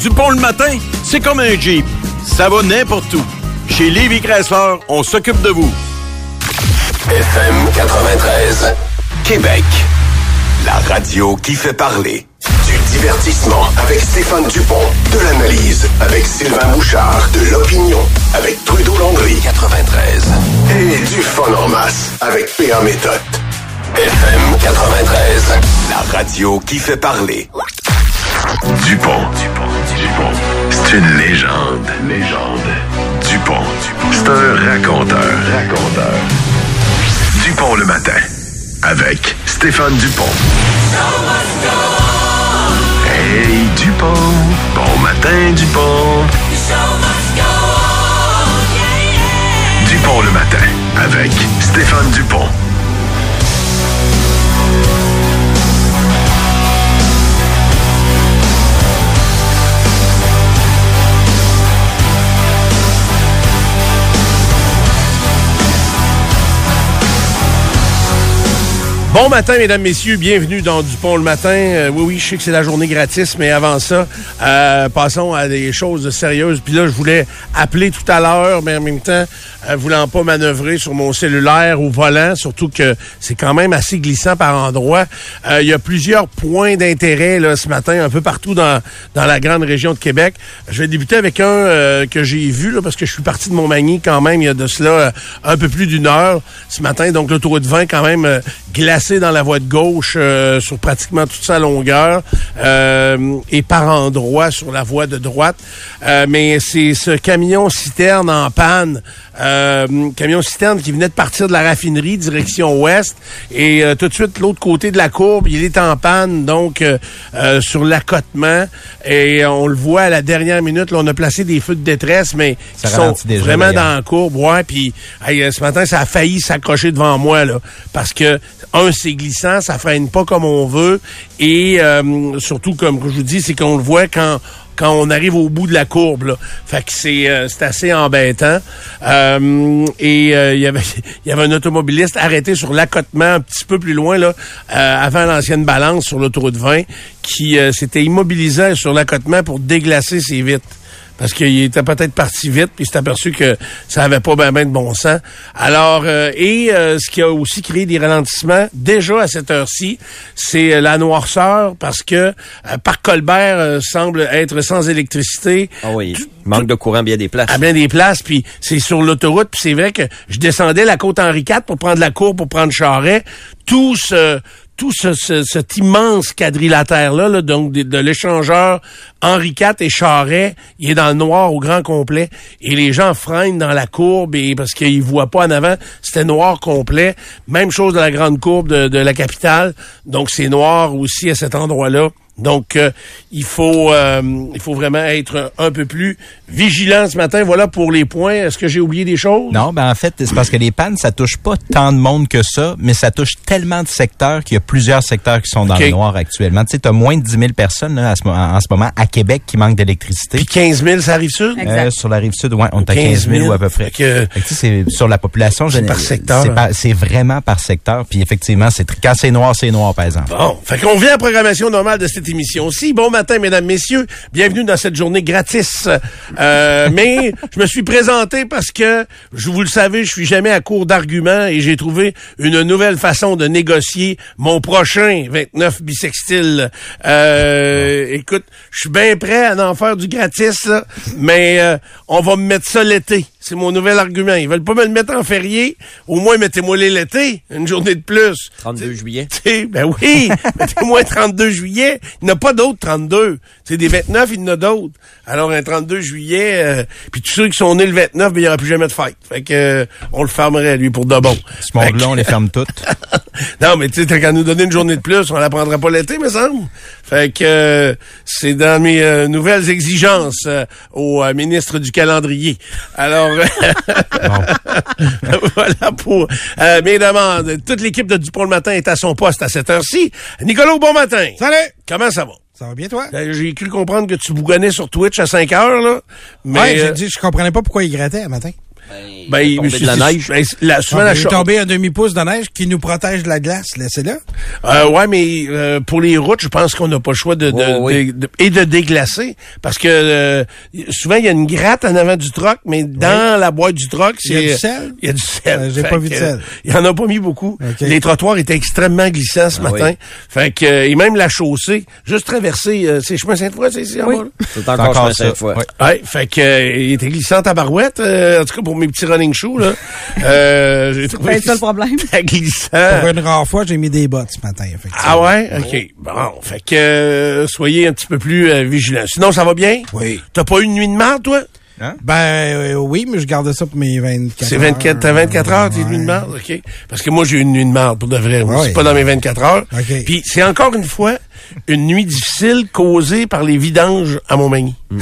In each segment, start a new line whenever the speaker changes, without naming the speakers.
Dupont le matin, c'est comme un Jeep. Ça va n'importe où. Chez Livy Chrysler, on s'occupe de vous.
FM 93, Québec. La radio qui fait parler. Du divertissement avec Stéphane Dupont. De l'analyse avec Sylvain Bouchard. De l'opinion avec Trudeau Landry. 93. Et du fun en masse avec P.A. Méthode. FM 93, la radio qui fait parler. Dupont, Dupont. Une légende, légende. Dupont, Dupont. C'est un raconteur, raconteur. Dupont le matin, avec Stéphane Dupont. Hey Dupont, bon matin Dupont. Dupont le matin, avec Stéphane Dupont.
Bon matin, mesdames, messieurs. Bienvenue dans Dupont le matin. Euh, oui, oui, je sais que c'est la journée gratis, mais avant ça, euh, passons à des choses sérieuses. Puis là, je voulais appeler tout à l'heure, mais en même temps, euh, voulant pas manœuvrer sur mon cellulaire au volant, surtout que c'est quand même assez glissant par endroits. Euh, il y a plusieurs points d'intérêt là ce matin, un peu partout dans, dans la grande région de Québec. Je vais débuter avec un que j'ai vu, là, parce que je suis parti de Montmagny quand même, il y a de cela un peu plus d'une heure ce matin. Donc, l'autoroute 20 quand même euh, dans la voie de gauche euh, sur pratiquement toute sa longueur euh, et par endroits sur la voie de droite. Euh, mais c'est ce camion citerne en panne, euh, camion citerne qui venait de partir de la raffinerie direction ouest et euh, tout de suite l'autre côté de la courbe, il est en panne donc sur l'accotement et on le voit à la dernière minute, là, on a placé des feux de détresse mais
Ça
qui sont
déjà,
vraiment dans la courbe, ouais, puis hey, ce matin ça a failli s'accrocher devant moi là parce que un c'est glissant, ça freine pas comme on veut et euh, surtout comme je vous dis, c'est qu'on le voit quand quand on arrive au bout de la courbe. Fait que c'est euh, assez embêtant. Euh, et il y avait y avait un automobiliste arrêté sur l'accotement un petit peu plus loin là avant l'ancienne balance sur l'autoroute 20 qui s'était immobilisé sur l'accotement pour déglacer ses vitres parce qu'il était peut-être parti vite, puis il s'est aperçu que ça avait pas bien ben de bon sens. Alors, euh, et euh, ce qui a aussi créé des ralentissements, déjà à cette heure-ci, c'est euh, la noirceur, parce que euh, Parc Colbert euh, semble être sans électricité
Ah oui, manque de courant bien des places.
à bien des places, puis c'est sur l'autoroute, puis c'est vrai que je descendais la côte Henri IV pour prendre la cour, pour prendre Charret. Tout ce tout ce, ce- cet immense quadrilatère-là, là, donc de, de l'échangeur Henri IV et Charret, il est dans le noir au grand complet. Et les gens freinent dans la courbe et parce qu'ils voient pas en avant, c'était noir complet. Même chose dans la grande courbe de, de la capitale. Donc c'est noir aussi à cet endroit-là. Donc, euh, il faut euh, il faut vraiment être un peu plus vigilant ce matin. Voilà pour les points. Est-ce que j'ai oublié des choses?
Non, ben en fait, c'est parce que les pannes, ça touche pas tant de monde que ça, mais ça touche tellement de secteurs qu'il y a plusieurs secteurs qui sont dans le noir actuellement. Tu sais, t'as moins de 10 000 personnes là, à ce en ce moment à Québec qui manquent d'électricité.
Puis 15 000, ça arrive sud?
Euh, sur la rive sud, ouais, on est à 15 000 à peu près.
Fait que-
Fait que, tu sais, c'est sur la population.
C'est
je-
par secteur,
C'est
hein.
C'est vraiment par secteur. Puis effectivement, c'est quand c'est noir, c'est noir, par exemple.
Bon, fait qu'on vient à la programmation normale de cette émission-ci. Bon matin, mesdames, messieurs. Bienvenue dans cette journée gratis. Euh, mais je me suis présenté parce que, je vous le savez, je suis jamais à court d'arguments et j'ai trouvé une nouvelle façon de négocier mon prochain 29 bisextile. Euh, écoute, je suis bien prêt à en faire du gratis, là, mais euh, on va me mettre ça l'été. C'est mon nouvel argument. Ils veulent pas me le mettre en férié. Au moins, mettez-moi les l'été. Une journée de plus.
32 juillet.
T'sais, ben oui, mettez-moi 32 juillet. Il n'y en a pas d'autres 32. C'est des 29, il y en a d'autres. Alors, un 32 juillet, euh, puis tous ceux qui sont nés le 29, ben, il n'y aura plus jamais de fête. Fait que, euh, on le fermerait, lui, pour de bon.
Ce monde-là, on les ferme toutes.
non, mais tu sais, t'as qu'à nous donner une journée de plus, on la prendra pas l'été, me semble. Fait que euh, c'est dans mes euh, nouvelles exigences euh, au euh, ministre du calendrier. Alors, voilà pour euh, mes demandes. Toute l'équipe de Dupont le matin est à son poste à cette heure-ci. Nicolas, bon matin.
Salut!
Comment ça va?
Ça va bien, toi?
Ben, J'ai cru comprendre que tu bougonnais sur Twitch à 5 heures, là. Mais,
ouais, j'ai
euh,
dit, je comprenais pas pourquoi il grattait un matin.
Ben, il
de la neige.
Ben, la, souvent,
Ah,
la
il est tombé un demi-pouce de neige qui nous protège de la glace. Laissez-le.
Euh, ouais, mais euh, pour les routes, je pense qu'on n'a pas le choix de, de, de- de- et de déglacer parce que euh, souvent il y a une gratte en avant du troc, mais dans la boîte du troc,
Il y a
c'est
du sel?
Il y a du sel.
Euh, j'ai pas vu de sel.
Il y en a pas mis beaucoup. Les trottoirs étaient extrêmement glissants ce
Ah
matin.
oui.
Fait que euh, et même la chaussée, juste traverser, euh, c'est chemin Sainte-Foy, c'est ici en bas?
C'est encore,
encore.
Sainte-Foy.
Ouais.
Ouais, fait que euh, il était glissant à barouette, euh, en tout cas pour mes petits running shoes là. Euh, j'ai trouvé
peut-être ça le problème.
glissant.
Pour une rare fois, j'ai mis des bottes ce matin, effectivement.
Ah ouais? OK. Bon, fait que euh, soyez un petit peu plus euh, vigilants. Sinon, ça va bien?
Oui.
T'as pas eu une nuit de marde, toi?
Ben euh, oui, mais je gardais ça pour mes 24
C'est
heures.
24, t'as 24 heures, tes
Ouais.
nuits de marde? OK. Parce que moi, j'ai eu une nuit de marde, pour de vrai.
Ouais.
C'est pas dans mes 24 heures.
OK.
Puis c'est encore une fois une nuit difficile causée par les vidanges à Montmagny.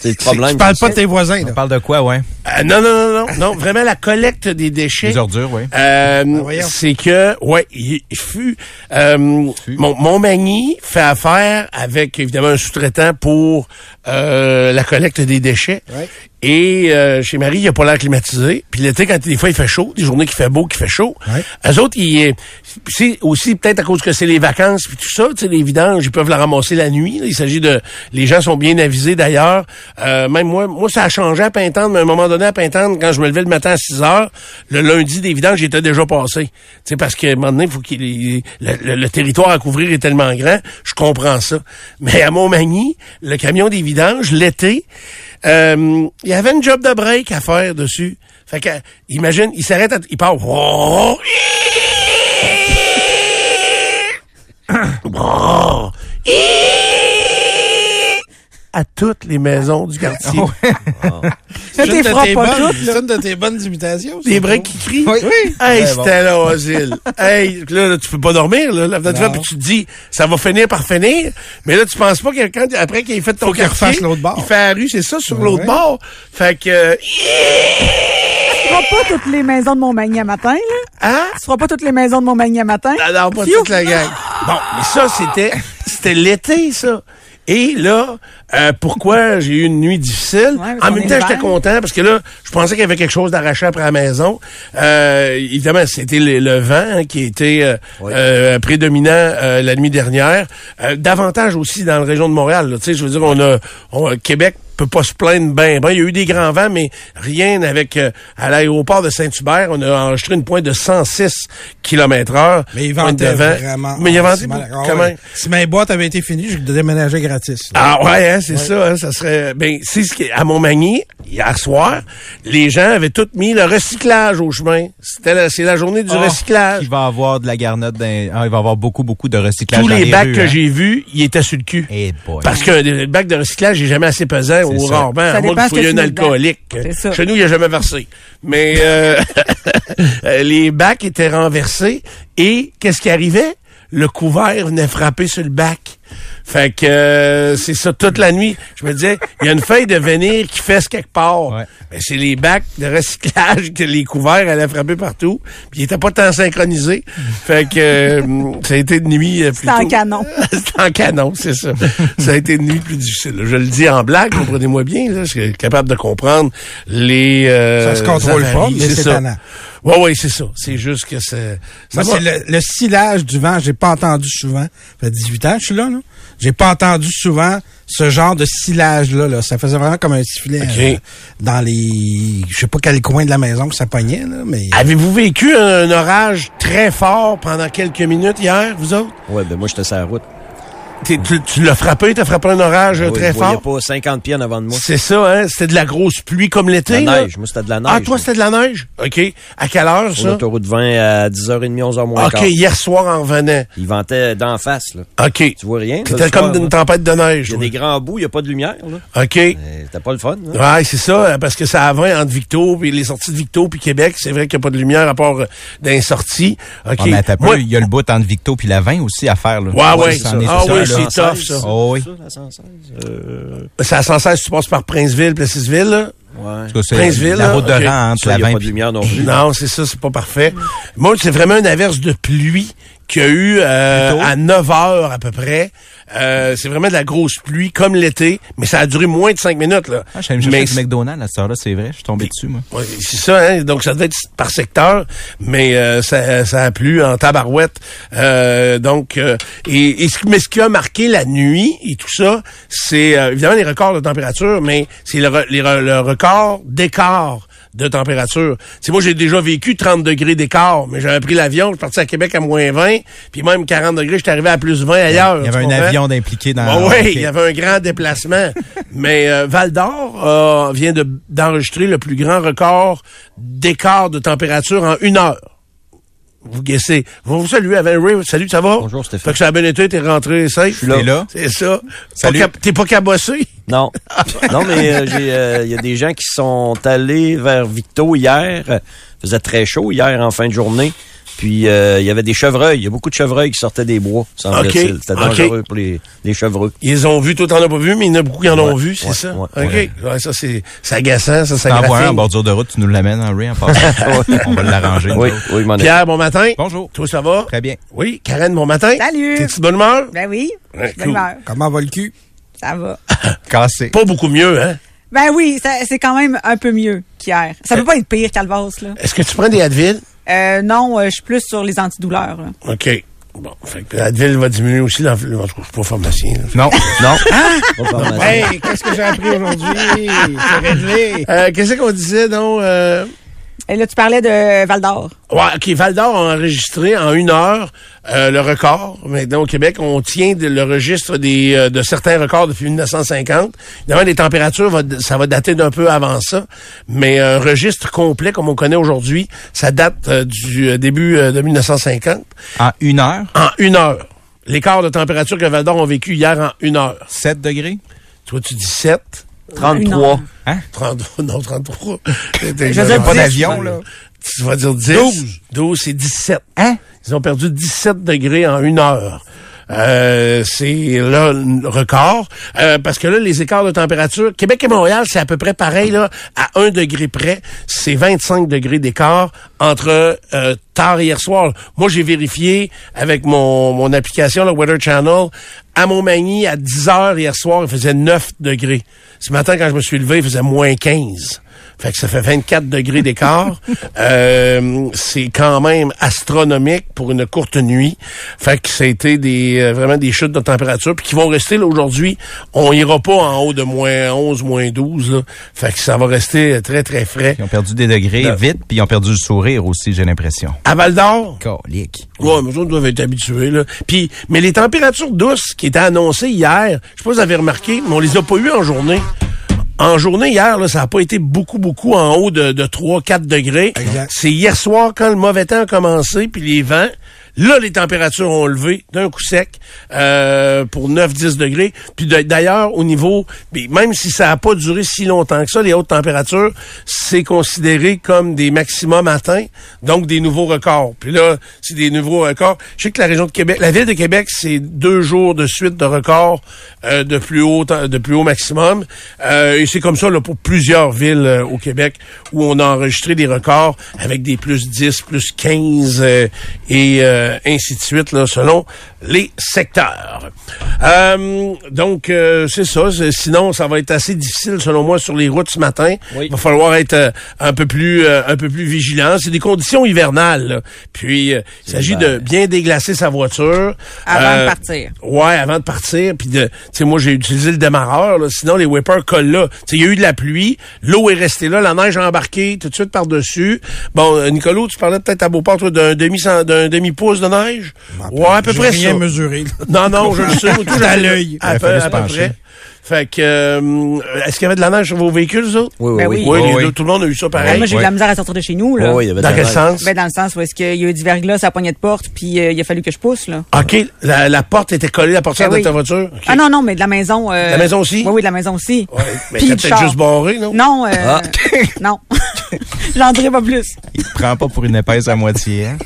C'est le problème.
Tu parles
c'est
pas de tes voisins,
On
là.
parle de quoi, ouais?
Euh, non, non, non, non. Non, vraiment, la collecte des déchets.
Les ordures, oui.
Euh,
voyons.
c'est que, ouais, il il fut, euh, mon, Montmagny fait affaire avec, évidemment, un sous-traitant pour euh, la collecte des déchets.
Ouais.
Et euh, chez Marie, il n'y a pas l'air climatisé. Puis l'été, quand des fois il fait chaud, des journées qui fait beau, qui fait chaud,
Ouais.
eux autres, ils, c'est aussi peut-être à cause que c'est les vacances puis tout ça, tu sais, les vidanges, ils peuvent la ramasser la nuit. là. Il s'agit de, les gens sont bien avisés d'ailleurs. Euh, même moi, moi ça a changé à Pintante, mais à un moment donné à quand je me levais le matin à 6 heures, le lundi des vidanges, j'étais déjà passé. Sais, parce donné, il faut qu'il le, le- territoire à couvrir est tellement grand, je comprends ça. Mais à Montmagny, le camion des vidanges, l'été, euh, il y avait une job de break à faire dessus. Fait que, imagine, il s'arrête, à- il part. À toutes les maisons du quartier.
Là,
C'est une de tes
pas
bonnes-
toutes,
c'est
là.
une de tes bonnes imitations.
Des breaks qui crient.
Oui.
Hey,
Ouais,
c'était là, Ozil. hey, là, là, tu peux pas dormir, là. là,
Non.
puis tu te dis, ça va finir par finir. Mais là, tu penses pas que quand, après qu'il ait fait ton
Faut qu'il
quartier,
refasse l'autre bord.
Il fait la rue, c'est ça, sur
Ouais,
l'autre bord. Fait que, euh,
Tu feras pas toutes les maisons de Montmagny à matin, là.
hein?
Tu feras pas toutes les maisons de Montmagny à matin.
Non, non, pas toute la gang. Bon, mais ça, c'était, c'était l'été, ça. Et là, euh, pourquoi j'ai eu une nuit difficile?
Ouais,
en même temps, j'étais content parce que là, je pensais qu'il y avait quelque chose d'arraché après la maison. Euh, évidemment, c'était le, le vent hein, qui était euh,
Oui.
euh, prédominant euh, la nuit dernière. Euh, davantage aussi dans la région de Montréal. là. Tu sais, je veux dire, on a, on, Québec peut pas se plaindre ben ben. Il y a eu des grands vents, mais rien avec euh, à l'aéroport de Saint-Hubert, on a enregistré une pointe de 106 km heure.
Mais il vendait vraiment.
Mais il
Ah, ah
comment?
ouais. Si ma boîte avait été finie, je déménageais gratis. là.
Ah ouais, hein, c'est ça, hein, ça serait. Ben, c'est ce qui à Montmagny hier soir, les gens avaient tout mis le recyclage au chemin. C'était la- c'est la journée du
Ah,
recyclage.
Il va avoir de la garnotte dans... ah, il va avoir beaucoup, beaucoup de recyclage
Tous
dans
les bacs
rues,
que
hein.
j'ai vus, ils étaient sur le cul.
Eh boy.
Parce que le bac de recyclage est jamais assez pesant ou
ça.
rarement.
Ça
À moins qu'il y un alcoolique.
C'est ça.
Chez nous, il n'y a jamais versé. Mais euh, les bacs étaient renversés et qu'est-ce qui arrivait? Le couvert venait frapper sur le bac. Fait que euh, c'est ça toute la nuit. Je me disais, il y a une feuille de venir qui fesse quelque part.
Ouais.
Ben, c'est les bacs de recyclage que les couverts allaient frapper partout. Puis ils étaient pas tant synchronisés. Fait que euh, ça a été de nuit euh,
C'était en
plutôt-
canon.
c'est en canon, c'est ça. ça a été une nuit plus difficile. Je le dis en blague, comprenez-moi bien. Là, je suis capable de comprendre les... euh,
Ça se contrôle pas,
avaries,
mais c'est
ça. Oui, oui, c'est ça. C'est juste que c'est... ça
c'est le, le silage du vent, j'ai pas entendu souvent. Ça fait 18 ans que je suis là, là. J'ai pas entendu souvent ce genre de silage-là. Là. Ça faisait vraiment comme un sifflet
OK.
euh, dans les... Je sais pas quel coin de la maison que ça pognait, là, mais...
Avez-vous vécu un, orage très fort pendant quelques minutes hier, vous autres?
Ouais, ben moi, j'étais sur la route.
T'es- tu, tu l'as frappé, t'as frappé un orage euh,
Oui,
très
je
fort.
pas 50 pieds en avant de moi.
C'est ça, hein? C'était de la grosse pluie comme l'été,
La
là?
neige. Moi, c'était de la neige.
Ah, toi, c'était de la neige? OK. À quelle heure, ça?
l'autoroute 20 à 10h30, 11h moins
OK,
quart.
hier soir en revenant.
Il ventait d'en face, là.
OK.
Tu vois rien? là,
C'était comme
soir,
une
là.
tempête de neige.
Il y a des grands bouts, il n'y a pas de lumière, là.
OK.
C'était pas le fun, là.
Ouais, c'est ça, euh, parce que ça a 20 entre Victo, puis les sorties de Victo, puis Québec, c'est vrai qu'il n'y a pas de lumière à part euh, dans les sorties. OK.
Ah, il y a le bout entre Victo puis la 20 aussi à faire. Là.
Ouais, ouais, c'est tough, ça.
Oh, oui.
Ça, la 116, euh,
C'est à 116, tu passes par Princeville, Plessisville, là.
ouais.
Cas,
Princeville,
la route de
ok.
rang entre
Ça,
la
il n'y a
20
pas de lumière non plus.
Non, c'est ça, c'est pas parfait. Moi, c'est vraiment une averse de pluie qu'il y a eu euh, à 9 heures à peu près. Euh, c'est vraiment de la grosse pluie, comme l'été, mais ça a duré moins de 5 minutes. Là.
Ah, je me chercher
mais
du McDonald's à cette heure-là, c'est vrai. Je suis tombé dessus, moi.
Ouais, c'est ça, hein? donc ça devait être par secteur, mais euh, ça, ça a plu en tabarouette. Euh, donc, euh, et, mais ce qui a marqué la nuit et tout ça, c'est euh, évidemment les records de température, mais c'est le, le record d'écart de température. C'est moi j'ai déjà vécu 30 degrés d'écart, mais j'avais pris l'avion, je suis parti à Québec à moins 20, puis même 40 degrés, j'étais arrivé à plus 20 ailleurs.
Il y avait un
comprends?
avion d'impliqué dans
Ah oui, il y avait un grand déplacement. Mais euh, Val d'Or euh, vient de- d'enregistrer le plus grand record d'écart de température en une heure. Vous guessez. Vous vous saluez avec Ray. Salut, ça va?
Bonjour, Stéphane.
Fait que ça a bien été, t'es rentré safe? Je
suis là.
T'es là?
C'est ça.
Salut.
T'es pas cabossé?
Non. non, mais euh, j'ai, euh, il y a des gens qui sont allés vers Victo hier. Il faisait très chaud hier en fin de journée. Puis euh, il y avait des chevreuils. Il y a beaucoup de chevreuils qui sortaient des bois, semble-t-il. C'était dangereux pour les, les chevreux.
Ils ont vu, toi t'en as pas vu, mais il y en a beaucoup qui en ont vu, c'est
ouais,
ça?
ouais,
OK. ça, c'est agaçant, ça, ça
en bordure de route, tu nous l'amènes, Henry, en passant. On va l'arranger.
Oui, oui, mon ami.
Pierre, bon matin.
Bonjour.
Toi, ça va?
Très bien.
Oui. Karen, bon matin.
Salut.
T'es-tu de bonne humeur?
Ben oui. De
cool.
humeur.
Comment va le cul?
Ça va.
Cassé.
Pas beaucoup mieux, hein?
Ben oui, c'est quand même un peu mieux qu'hier. Ça peut pas être pire qu'Alvas, là.
Est-ce que tu prends des Advil?
Euh, non, euh, je suis plus sur les antidouleurs. là.
OK. Bon, fait que Advil va diminuer aussi. Dans, cas, je suis pas pharmacien. là.
Non.
Non. Pas de pharmacie.
Hey, qu'est-ce que j'ai appris aujourd'hui? C'est réglé. Euh, qu'est-ce qu'on disait, donc? Euh...
Et là, tu parlais de Val d'Or.
Ouais, OK, Val d'Or a enregistré en une heure euh, le record. Maintenant, au Québec, on tient de- le registre des, euh, de certains records depuis 1950. Évidemment, les températures, va- ça va dater d'un peu avant ça. Mais un registre complet, comme on connaît aujourd'hui, ça date euh, du euh, début euh, de 1950.
En une heure,
En une heure. L'écart de température que Val d'Or ont vécu hier en une heure.
7 degrés?
Toi, tu dis 7.
Une
33.
heure.
Hein?
33, non, 33.
Je veux dire
Pas
10,
d'avion, là.
Tu vas dire 10.
12.
12, c'est 17.
Hein?
Ils ont perdu 17 degrés en une heure. Euh, c'est là le record. Euh, parce que là, les écarts de température, Québec et Montréal, c'est à peu près pareil, là, à 1 degré près. C'est 25 degrés d'écart entre euh, tard hier soir. Moi, j'ai vérifié avec mon, mon application, le Weather Channel. À Montmagny, à 10 heures hier soir, il faisait 9 degrés. Ce matin, quand je me suis levé, il faisait moins 15. Fait que ça fait 24 degrés d'écart. Euh, c'est quand même astronomique pour une courte nuit. Fait que ça a été des, euh, vraiment des chutes de température. Puis qui vont rester là aujourd'hui. On ira pas en haut de moins 11, moins 12. Là. Fait que ça va rester très, très frais.
Ils ont perdu des degrés vite, puis ils ont perdu le sourire aussi, j'ai l'impression.
À Val d'Or,
Colique.
Ouais, mais on doit être habitués, là. Puis, mais les températures douces qui étaient annoncées hier, je sais pas si vous avez remarqué, mais on les a pas eues en journée. En journée, hier, là, ça n'a pas été beaucoup, beaucoup en haut de, de 3-4 degrés.
Exact.
C'est hier soir, quand le mauvais temps a commencé, puis les vents, là, les températures ont levé d'un coup sec euh, pour 9-10 degrés. Puis d'ailleurs, au niveau, même si ça n'a pas duré si longtemps que ça, les hautes températures, c'est considéré comme des maximums atteints, donc des nouveaux records. Puis là, c'est des nouveaux records. Je sais que la région de Québec, la ville de Québec, c'est deux jours de suite de records euh, de plus haut de plus haut maximum. Euh, et c'est comme ça là, pour plusieurs villes euh, au Québec où on a enregistré des records avec des plus 10, plus 15 euh, et euh, ainsi de suite là, selon les secteurs. Euh, donc euh, c'est ça. Sinon, ça va être assez difficile selon moi sur les routes ce matin.
Oui.
Il va falloir être un peu plus un peu plus vigilant. C'est des conditions hivernales. là. Puis il s'agit de bien déglacer sa voiture
Avant de partir.
Ouais, avant de partir. Puis de, tu sais, moi j'ai utilisé le démarreur. Là, sinon les whippers collent là. Il y a eu de la pluie, l'eau est restée là, la neige a embarqué tout de suite par dessus. Bon, Nicolo, tu parlais peut-être à Beauport toi, d'un demi d'un demi pouces de neige? Ouais, à peu près
rien
ça.
mesuré. là.
Non, non, je le sais. tout,
À l'œil.
À peu, à peu près. Fait que, euh, est-ce qu'il y avait de la neige sur vos véhicules, autres?
Oui, oui,
Ben
oui.
oui.
les
oui.
deux, tout le monde a eu ça
Ben,
pareil.
moi, j'ai eu de la misère à sortir de chez nous, là.
Oui, il y avait de
Dans quel sens?
Ben, dans le sens où est-ce qu'il y a eu du verglas à la poignée de porte, puis euh, il a fallu que je pousse, là.
OK, la, la porte était collée à la portière
Ben
de
oui.
ta voiture?
Ah non, non, mais de la maison. euh,
La maison aussi?
Oui, oui, de la maison aussi.
Ouais, mais
Puis
t'as peut-être juste barré, non?
Non, euh,
Ah.
non. J'en dirai pas plus.
Il te prend pas pour une épaisse à moitié, hein?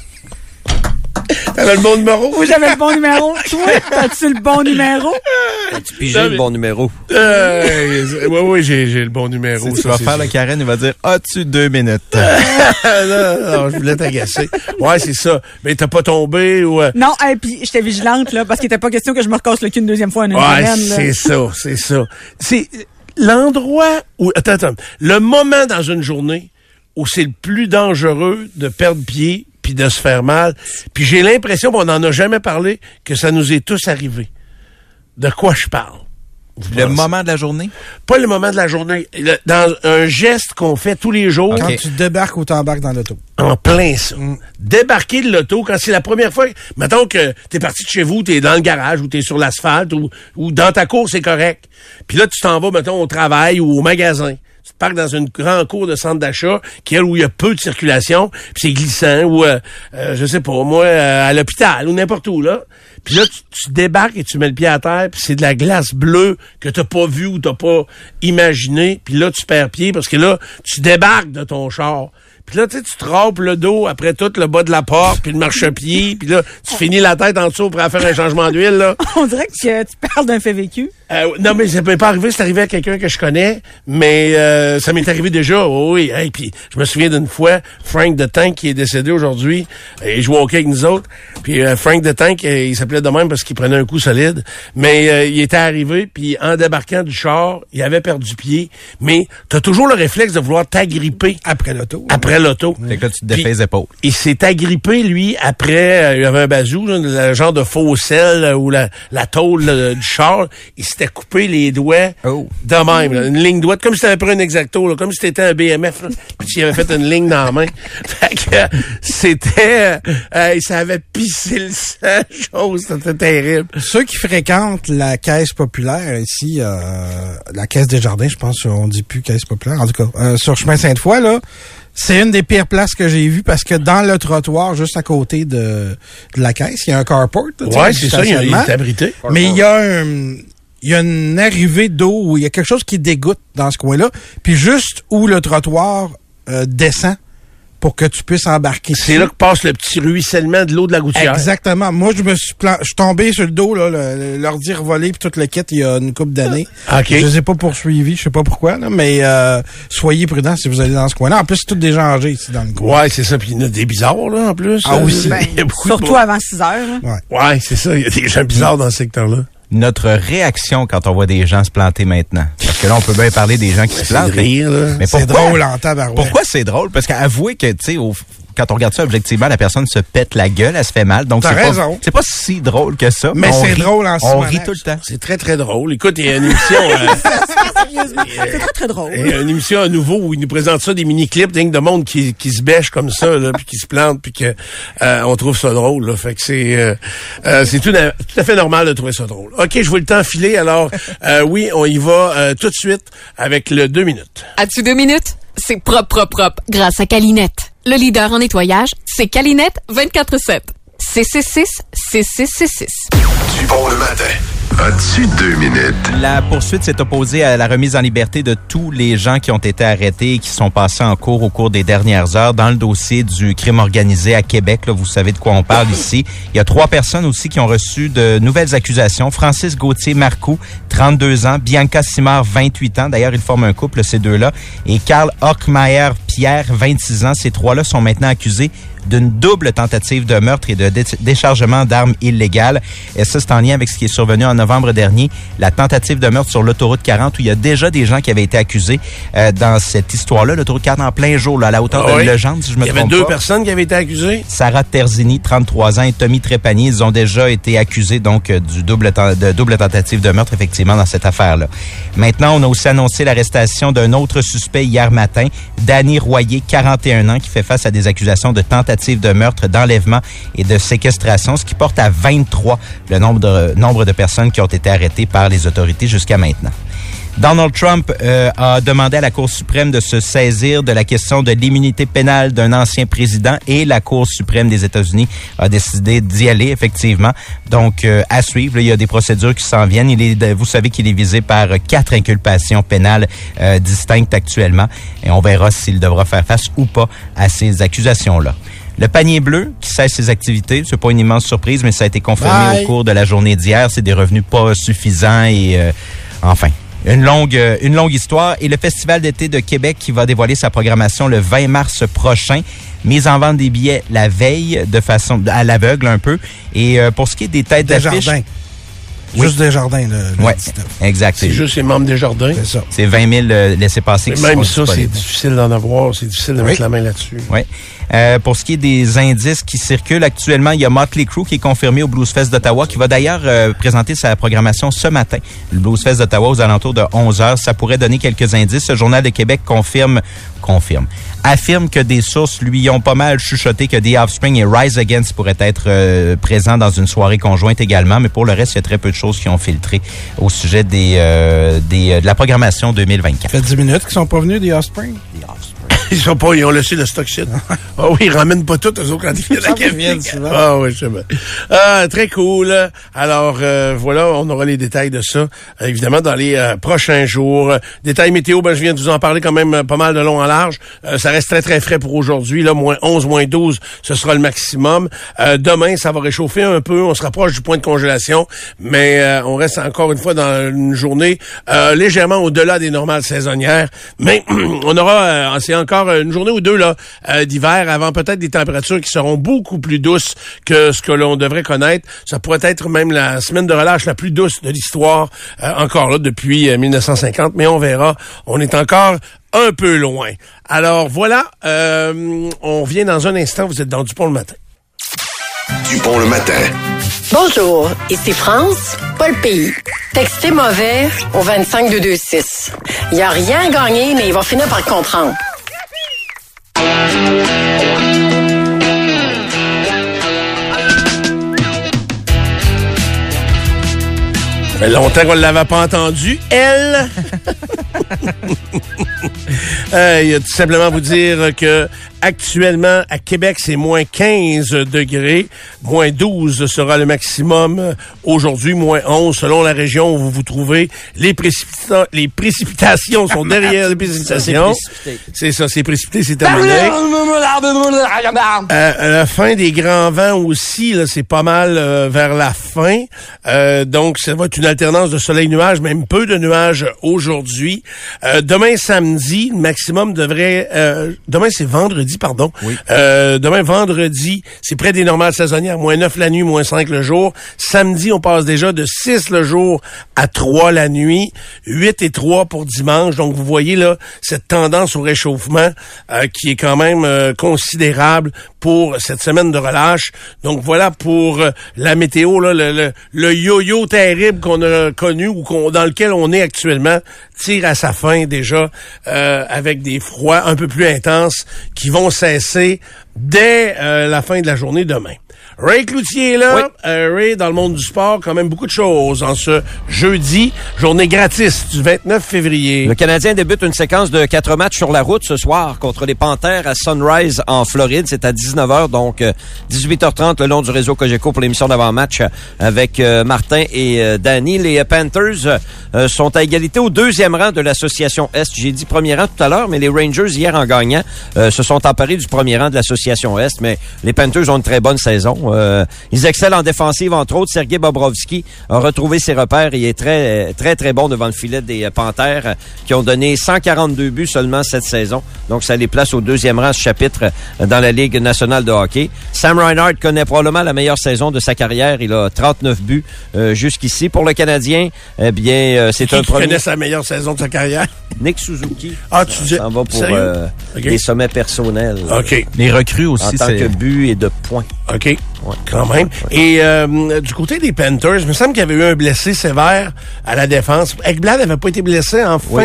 T'avais le bon numéro?
Oui, j'avais le bon numéro. Toi, as-tu le bon numéro?
Tu pigeais le bon numéro?
Euh, oui, oui, j'ai j'ai le bon numéro.
Si tu
ça,
vas faire le Karen, il va dire As-tu deux minutes?
Non, non, je voulais t'agacer. Ouais, c'est ça. Mais t'as pas tombé ou... euh,
Non, et puis j'étais vigilante, là, parce qu'il était pas question que je me recasse le cul une deuxième fois en une
Ouais,
semaine, là.
c'est ça, c'est ça. C'est l'endroit où... Attends, attends. Le moment dans une journée où c'est le plus dangereux de perdre pied puis de se faire mal. Puis j'ai l'impression, on n'en a jamais parlé, que ça nous est tous arrivé. De quoi je parle?
Le
pensez?
moment de la journée?
Pas le moment de la journée. Le- dans un geste qu'on fait tous les jours,
Quand tu débarques ou t'embarques dans l'auto.
en plein ça. Débarquer de l'auto quand c'est la première fois. Mettons que t'es parti de chez vous, t'es dans le garage ou t'es sur l'asphalte ou, ou dans ta cour, c'est correct. Puis là, tu t'en vas, mettons, au travail ou au magasin. Tu dans une grande cour de centre d'achat qui est où il y a peu de circulation, puis c'est glissant, ou euh, euh, je sais pas, moi, euh, à l'hôpital ou n'importe où, là. Puis là, tu, tu débarques et tu mets le pied à terre, puis c'est de la glace bleue que t'as pas vue ou t'as pas imaginé. Puis là, tu perds pied parce que là, tu débarques de ton char. Puis là, tu sais, tu te rampes le dos après tout le bas de la porte, puis le marchepied, puis là, tu finis la tête en dessous pour faire un changement d'huile, là.
On dirait que tu parles d'un fait vécu.
Euh, non, mais ça peut pas arriver, c'est arrivé à quelqu'un que je connais, mais euh, ça m'est arrivé déjà, oh oui. Hey, puis je me souviens d'une fois, Frank de Tank, qui est décédé aujourd'hui, il jouait au hockey avec nous autres, puis euh, Frank de Tank, euh, il s'appelait de même parce qu'il prenait un coup solide, mais euh, il était arrivé, puis en débarquant du char, il avait perdu pied, mais t'as toujours le réflexe de vouloir t'agripper
Après l'auto.
après l'auto.
Fait que là, tu te
Puis-
défais les épaules.
il s'est agrippé, lui, après, euh, il y avait un bazou, là, le genre de faux sel ou la, la tôle là, du char. Il s'était coupé les doigts
Oh.
de même, là, une ligne droite, comme si t'avais pris un exacto, là, comme si t'étais un BMF, là, puis tu y avais fait une ligne dans la main. Fait que euh, c'était... Euh, ça avait pissé le sang, chose, c'était terrible.
Ceux qui fréquentent la caisse populaire ici, euh, la caisse des jardins, je pense, on dit plus caisse populaire, en tout cas, euh, sur chemin Sainte-Foy, là, c'est une des pires places que j'ai vues parce que dans le trottoir, juste à côté de, de la caisse, il y a un carport. du
c'est ça, il, est abrité.
Mais il y a un, il y a une arrivée d'eau où il y a quelque chose qui dégoûte dans ce coin-là. Puis juste où le trottoir euh, descend pour que tu puisses embarquer.
C'est là que passe le petit ruissellement de l'eau de la gouttière.
Exactement. Moi, je me suis plan- je suis tombé sur le dos, là, l'ordi revolé puis tout le kit il y a une couple d'années.
OK.
Je les ai pas poursuivis, je sais pas pourquoi, là, mais euh, soyez prudents si vous allez dans ce coin-là. En plus, c'est gens âgés ici dans le coin.
Ouais, c'est ça. Puis il y en a des bizarres, là, en plus.
Ah,
beaucoup de
Surtout avant 6 heures. là.
Ouais, c'est ça. Il y a des gens bizarres dans ce secteur-là.
Notre réaction quand on voit des gens se planter maintenant. Parce que là, on peut bien parler des gens qui se plantent.
de rire, là.
Mais
C'est
pourquoi?
drôle en tabarouette.
Pourquoi c'est drôle? Parce qu'avouez que, tu sais, au- quand on regarde ça objectivement, la personne se pète la gueule, elle se fait mal. Donc, c'est pas,
raison.
c'est pas si drôle que ça.
Mais
on
c'est
rit-
drôle en
On rit tout le temps.
C'est très, très drôle. Écoute, il y a une émission... euh,
C'est très, très drôle.
Il y a une émission à nouveau où ils nous présentent ça, des mini-clips dingue de monde qui, qui se bêche comme ça, là, puis qui se plante, puis que euh, on trouve ça drôle. Là. Fait que c'est euh, euh, c'est tout, à- tout à fait normal de trouver ça drôle. OK, je vois le temps filer, alors euh, oui, on y va euh, tout de suite avec le deux minutes.
As-tu deux minutes? C'est propre, propre, propre, grâce à Calinette. Le leader en nettoyage, c'est Calinette 24-7. 666 6666
Du bon le matin.
La poursuite s'est opposée à la remise en liberté de tous les gens qui ont été arrêtés et qui sont passés en cours au cours des dernières heures dans le dossier du crime organisé à Québec. Vous savez de quoi on parle ici. Il y a trois personnes aussi qui ont reçu de nouvelles accusations. Francis Gauthier Marcoux, 32 ans. Bianca Simard, 28 ans. D'ailleurs, ils forment un couple, ces deux-là. Et Karl Hockmeyer Pierre, 26 ans. Ces trois-là sont maintenant accusés d'une double tentative de meurtre et de dé- déchargement d'armes illégales. Et ça, c'est en lien avec ce qui est survenu en novembre dernier, la tentative de meurtre sur l'autoroute 40, où il y a déjà des gens qui avaient été accusés euh, dans cette histoire-là. L'autoroute 40 en plein jour, là, à la hauteur
Ah
de
oui?
Legendre, si je me
Il y avait
trompe
deux
pas.
personnes qui avaient été accusées?
Sarah Terzini, 33 ans, et Tommy Trépanier, ils ont déjà été accusés donc euh, du double de double tentative de meurtre effectivement dans cette affaire-là. Maintenant, on a aussi annoncé l'arrestation d'un autre suspect hier matin, Danny Royer, 41 ans, qui fait face à des accusations de tentative de meurtre, d'enlèvement et de séquestration, ce qui porte à 23 le nombre de, nombre de personnes qui ont été arrêtées par les autorités jusqu'à maintenant. Donald Trump euh, a demandé à la Cour suprême de se saisir de la question de l'immunité pénale d'un ancien président et la Cour suprême des États-Unis a décidé d'y aller, effectivement. Donc, euh, à suivre, il y a des procédures qui s'en viennent. Il est, vous savez qu'il est visé par quatre inculpations pénales euh, distinctes actuellement et on verra s'il devra faire face ou pas à ces accusations-là. Le panier bleu qui cesse ses activités, c'est pas une immense surprise, mais ça a été confirmé
Bye.
au cours de la journée d'hier. C'est des revenus pas suffisants et euh, enfin. Une longue, euh, une longue histoire. Et le Festival d'été de Québec qui va dévoiler sa programmation le 20 mars prochain. Mise en vente des billets la veille de façon à l'aveugle un peu. Et euh, pour ce qui est des têtes d'affiche... Oui.
Juste des jardins, le, le
Ouais,
19.
exact.
C'est juste les membres des jardins.
C'est ça.
C'est 20 000 euh, laissés-passer
Mais
qui
même ça, c'est difficile d'en avoir. C'est difficile de
Oui.
mettre la main là-dessus.
Oui. Euh, pour ce qui est des indices qui circulent actuellement, il y a Motley Crue qui est confirmé au Blues Fest d'Ottawa, qui va d'ailleurs euh, présenter sa programmation ce matin. Le Blues Fest d'Ottawa aux alentours de 11 heures. Ça pourrait donner quelques indices. Le Journal de Québec confirme, confirme, affirme que des sources lui ont pas mal chuchoté que The Offspring et Rise Against pourraient être euh, présents dans une soirée conjointe également. Mais pour le reste, il y a très peu de choses qui ont filtré au sujet des, euh, des, euh, de la programmation 2024.
Ça fait 10 minutes qu'ils sont pas venus, des Offspring.
Ils sont pas, ils ont laissé le stock shit. Ah oui, ils ramènent pas tout, eux autres, quand ils viennent à Québec. Ah oui, je sais bien. Ah, très cool. Alors, euh, voilà, on aura les détails de ça, euh, évidemment, dans les euh, prochains jours. Euh, Détails météo, ben, je viens de vous en parler quand même euh, pas mal de long en large. Euh, ça reste très, très frais pour aujourd'hui. Là, moins 11, moins 12, ce sera le maximum. Euh, demain, ça va réchauffer un peu. On se rapproche du point de congélation, mais euh, on reste encore une fois dans une journée euh, légèrement au-delà des normales saisonnières. Mais on aura, euh, c'est encore une journée ou deux là euh, d'hiver avant peut-être des températures qui seront beaucoup plus douces que ce que l'on devrait connaître. Ça pourrait être même la semaine de relâche la plus douce de l'histoire, euh, encore là depuis euh, 1950, mais on verra. On est encore un peu loin. Alors voilà, euh, on vient dans un instant. Vous êtes dans Dupont le matin.
Dupont le matin.
Bonjour, ici France, pas le pays. Textez mauvais au 25226. Il a rien gagné, mais il va finir par comprendre.
Fait longtemps qu'on ne l'avait pas entendu. Elle. Euh, Il y a tout simplement vous dire que actuellement à Québec c'est moins 15 degrés, moins 12 sera le maximum aujourd'hui, moins 11 selon la région où vous vous trouvez. Les, précipita- les précipitations sont derrière les précipitations. C'est ça, c'est précipité, c'est terminé. Euh, à la fin des grands vents aussi, c'est pas mal euh, vers la fin. Euh, donc, ça va être une alternance de soleil-nuage, même peu de nuages aujourd'hui. Euh, demain, samedi, le maximum devrait... euh, demain, c'est vendredi, pardon. Euh, demain, vendredi, c'est près des normales saisonnières. Moins 9 la nuit, moins 5 le jour. Samedi, on passe déjà de 6 le jour à 3 la nuit. 8 et 3 pour dimanche. Donc, vous voyez là cette tendance au réchauffement euh, qui est quand même euh, considérable pour cette semaine de relâche. Donc, voilà pour euh, la météo, là, le, le- le yo-yo terrible qu'on a connu ou qu'on, dans lequel on est actuellement tire à sa fin déjà euh, avec des froids un peu plus intenses qui vont cesser dès euh, la fin de la journée demain. Ray Cloutier est là. Euh, Ray, dans le monde du sport, quand même beaucoup de choses en ce jeudi, journée gratis du 29 février.
Le Canadien débute une séquence de quatre matchs sur la route ce soir contre les Panthères à Sunrise en Floride. C'est à 19h, donc euh, 18h30 le long du réseau Cogeco pour l'émission d'avant-match avec euh, Martin et euh, Danny. Les Panthers euh, sont à égalité au deuxième rang de l'association Est. J'ai dit premier rang tout à l'heure, mais les Rangers, hier en gagnant, euh, se sont emparés du premier rang de l'association Est. Mais les Panthers ont une très bonne saison. Euh, ils excellent en défensive, entre autres. Sergei Bobrovski a retrouvé ses repères. Il est très, très, très bon devant le filet des Panthères euh, qui ont donné 142 buts seulement cette saison. Donc, ça les place au deuxième rang, ce chapitre, euh, dans la Ligue nationale de hockey. Sam Reinhardt connaît probablement la meilleure saison de sa carrière. Il a 39 buts euh, jusqu'ici. Pour le Canadien, eh bien, euh, c'est un
qui
premier...
connaît sa meilleure saison de sa carrière?
Nick Suzuki.
Ah, tu dis...
Ça va pour euh, des sommets personnels.
OK.
Les recrues aussi,
En tant que but et de points.
OK. Quand même. Et euh, du côté des Panthers, il me semble qu'il y avait eu un blessé sévère à la défense. Ekblad n'avait pas été blessé en fin
Oui.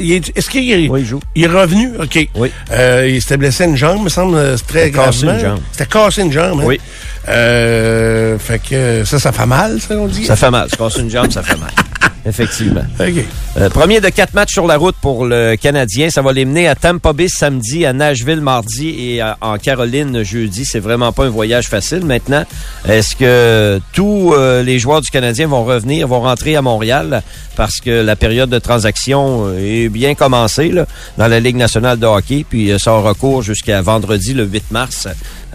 il Est-ce qu'il est,
Oui, il joue.
il est revenu? OK.
Oui.
Euh, il s'était blessé une jambe, me semble, euh, c'est très
C'était cassé
gravement.
une jambe.
C'était cassé une jambe. Hein?
Oui.
Euh, fait que ça, ça fait mal, ça, on dit?
Ça fait mal. Se casser une jambe, ça fait mal. Effectivement.
OK.
Euh, premier de quatre matchs sur la route pour le Canadien. Ça va les mener à Tampa Bay samedi, à Nashville mardi et à- en Caroline jeudi. C'est vraiment pas un voyage facile. Maintenant, est-ce que tous euh, les joueurs du Canadien vont revenir, vont rentrer à Montréal parce que la période de transaction euh, est bien commencée là, dans la Ligue nationale de hockey, puis euh, ça aura cours jusqu'à vendredi le 8 mars.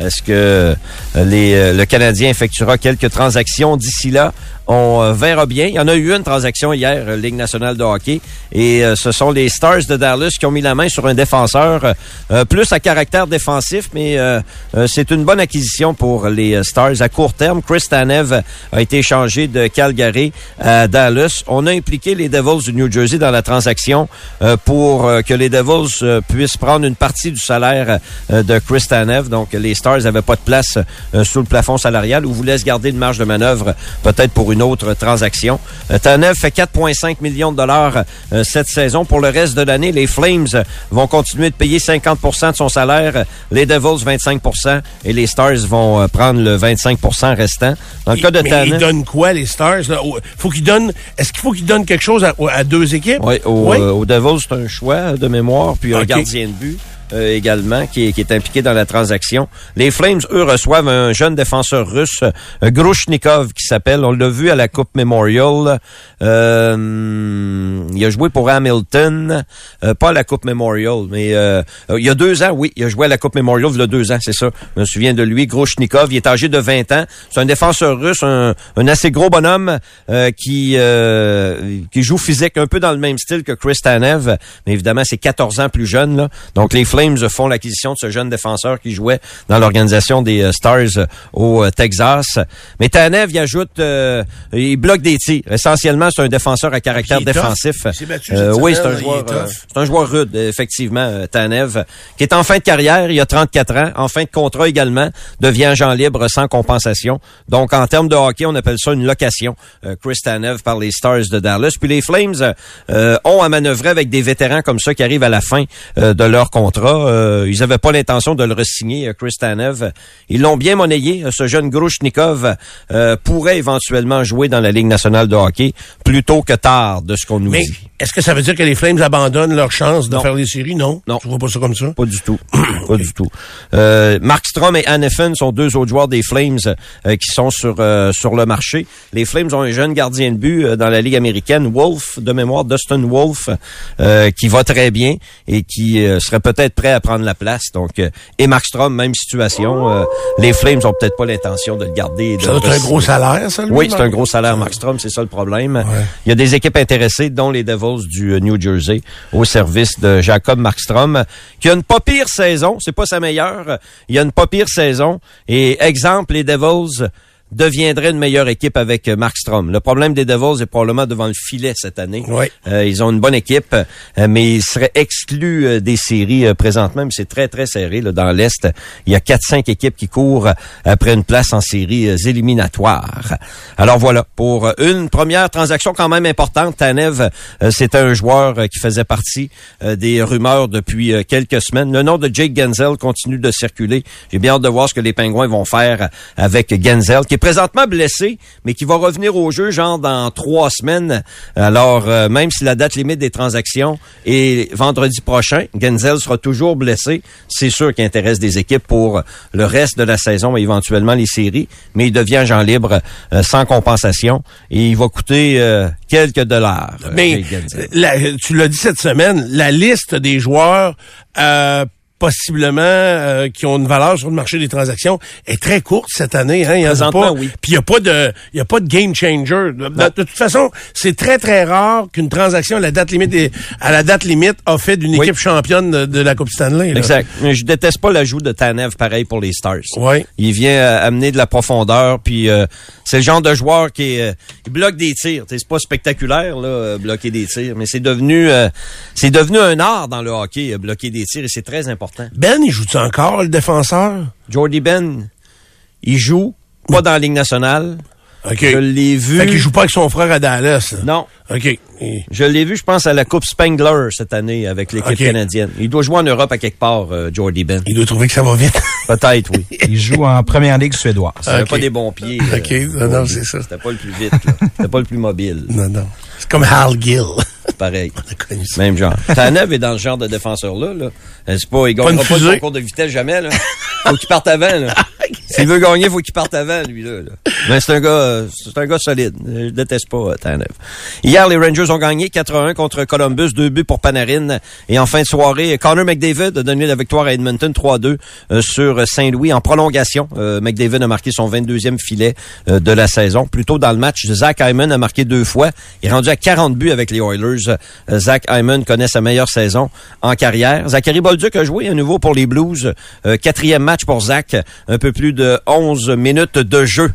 Est-ce que euh, euh, le Canadien effectuera quelques transactions d'ici là? On euh, verra bien. Il y en a eu une transaction hier, euh, Ligue nationale de hockey, et euh, ce sont les Stars de Dallas qui ont mis la main sur un défenseur plus à caractère défensif, mais c'est une bonne acquisition pour les Stars à court terme. Chris Tanev a été échangé de Calgary à Dallas. On a impliqué les Devils du New Jersey dans la transaction pour que les Devils puissent prendre une partie du salaire de Chris Tanev. Donc, les Stars n'avaient pas de place sous le plafond salarial ou vous laisse garder une marge de manœuvre peut-être pour une autre transaction. Euh, Tanev fait 4,5 millions de dollars euh, cette saison. Pour le reste de l'année, les Flames vont continuer de payer 50% de son salaire, les Devils 25% et les Stars vont euh, prendre le 25% restant. Dans le cas de Tanev...
ils donnent quoi, les Stars? Là? Faut qu'ils donnent, est-ce qu'il faut qu'ils donnent quelque chose à, à deux équipes?
Oui, au,
Oui.
Devils, c'est un choix de mémoire, puis un gardien de but. Euh, également, qui qui est impliqué dans la transaction. Les Flames, eux, reçoivent un jeune défenseur russe, euh, Grushnikov, qui s'appelle, on l'a vu à la Coupe Memorial. Euh, il a joué pour Hamilton, euh, pas à la Coupe Memorial, mais euh, il y a deux ans, oui, il a joué à la Coupe Memorial il y a deux ans, c'est ça. Je me souviens de lui, Grushnikov, il est âgé de 20 ans. C'est un défenseur russe, un, un assez gros bonhomme euh, qui qui joue physique, un peu dans le même style que Chris Tanev, mais évidemment, c'est 14 ans plus jeune. Là. Donc, les Flames font l'acquisition de ce jeune défenseur qui jouait dans l'organisation des euh, Stars euh, au euh, Texas. Mais Tanev, il ajoute, euh, il bloque des tirs. Essentiellement, c'est un défenseur à caractère
Il est tough.
défensif.
Battu
Euh, oui, c'est un joueur, c'est un joueur rude, effectivement, Tanev, qui est en fin de carrière, il a 34 ans, en fin de contrat également, devient agent libre sans compensation. Donc, en termes de hockey, on appelle ça une location. Chris Tanev par les Stars de Dallas. Puis les Flames euh, ont à manœuvrer avec des vétérans comme ça qui arrivent à la fin de leur contrat. Euh, ils n'avaient pas l'intention de le re-signer, euh, Chris Tanev. Ils l'ont bien monnayé. Euh, Ce jeune Grushnikov euh, pourrait éventuellement jouer dans la Ligue nationale de hockey plus tôt que tard, de ce qu'on nous
Mais
dit.
Est-ce que ça veut dire que les Flames abandonnent leur chance de
Non.
faire les séries? Non.
Non.
Tu vois pas ça comme ça?
Pas du tout. Pas du tout. Euh, Markstrom et Hannefen sont deux autres joueurs des Flames euh, qui sont sur euh, sur le marché. Les Flames ont un jeune gardien de but euh, dans la Ligue américaine, Wolf, de mémoire, Dustin Wolf, euh, qui va très bien et qui euh, serait peut-être prêt à prendre la place. Donc, euh, et Markstrom, même situation. Euh, les Flames ont peut-être pas l'intention de le garder.
être un gros salaire, ça, lui?
Oui, c'est un gros salaire, Markstrom, c'est ça le problème. Il y a des équipes intéressées, dont les Devils du euh, New Jersey, au service de Jacob Markstrom, qui a une pas pire saison. C'est pas sa meilleure. Il y a une pas pire saison. Et exemple, les Devils deviendraient une meilleure équipe avec euh, Markstrom. Le problème des Devils est probablement devant le filet cette année.
Oui.
Euh, ils ont une bonne équipe, euh, mais ils seraient exclus euh, des séries présentement. Mais c'est très, très serré là, dans l'Est. Il y a 4-5 équipes qui courent après une place en séries éliminatoires. Alors voilà, pour une première transaction quand même importante, Tanev, c'était un joueur qui faisait partie des rumeurs depuis quelques semaines. Le nom de Jake Genzel continue de circuler. J'ai bien hâte de voir ce que les Pingouins vont faire avec Genzel, qui est présentement blessé, mais qui va revenir au jeu genre dans trois semaines. Alors, euh, même si la date limite des transactions est vendredi prochain, Genzel sera toujours blessé. C'est sûr qu'il intéresse des équipes pour le reste de la saison et éventuellement les séries, mais il devient agent libre euh, sans compensation et il va coûter euh, quelques dollars.
Mais la- tu l'as dit cette semaine, la liste des joueurs euh, possiblement euh, qui ont une valeur sur le marché des transactions est très courte cette année. Hein, il y en a pas.
oui.
Puis il y a pas de, il y a pas de game changer. De, toute façon, c'est très très rare qu'une transaction à la date limite, des- à la date limite, a fait d'une
Oui.
équipe championne de, de la Coupe Stanley. là.
Exact. Mais je déteste pas l'ajout de Tanev, pareil pour les Stars.
Ouais.
Il vient euh, amener de la profondeur, puis euh, c'est le genre de joueur qui euh, il bloque des tirs. C'est pas spectaculaire là, euh, bloquer des tirs, mais c'est devenu euh, c'est devenu un art dans le hockey, bloquer des tirs, et c'est très important.
Ben, il joue-tu encore le défenseur?
Jordy Ben, il joue, pas dans la Ligue nationale.
OK.
Je l'ai vu.
Fait qu'il joue pas avec son frère à Dallas.
Non.
OK. Et-
Je l'ai vu, je pense, à la Coupe Spangler cette année avec l'équipe canadienne. Il doit jouer en Europe à quelque part, euh, Jordy Ben.
Il doit trouver que ça va vite.
Peut-être, oui.
Il joue en première ligue suédoise.
Il avait
OK.
pas des bons pieds. euh,
OK. Non, non, c'est ça.
C'était pas le plus vite. là. C'était pas le plus mobile.
Non, non. C'est comme Hal Gill.
Pareil.
On a connu ça.
Même genre. Tanev est dans ce genre de défenseur-là. Là. Euh, C'est pas, il
Pas
gagnera pas,
fusée.
le concours de vitesse jamais. Là. Faut qu'il parte avant. Là. S'il veut gagner, faut qu'il parte avant, lui. Là, là. Mais c'est un gars, euh, c'est un gars solide. Je déteste pas euh, Tanev. Hier, les Rangers ont gagné 4-1 contre Columbus, deux buts pour Panarin. Et en fin de soirée, Connor McDavid a donné la victoire à Edmonton 3-2 euh, sur Saint-Louis en prolongation. Euh, McDavid a marqué son 22e filet euh, de la saison. Plus tôt dans le match, Zach Hyman a marqué deux fois. Il est rendu à 40 buts avec les Oilers. Zach Hyman connaît sa meilleure saison en carrière. Zachary Bolduc a joué à nouveau pour les Blues. Quatrième match pour Zach. Un peu plus de 11 minutes de jeu.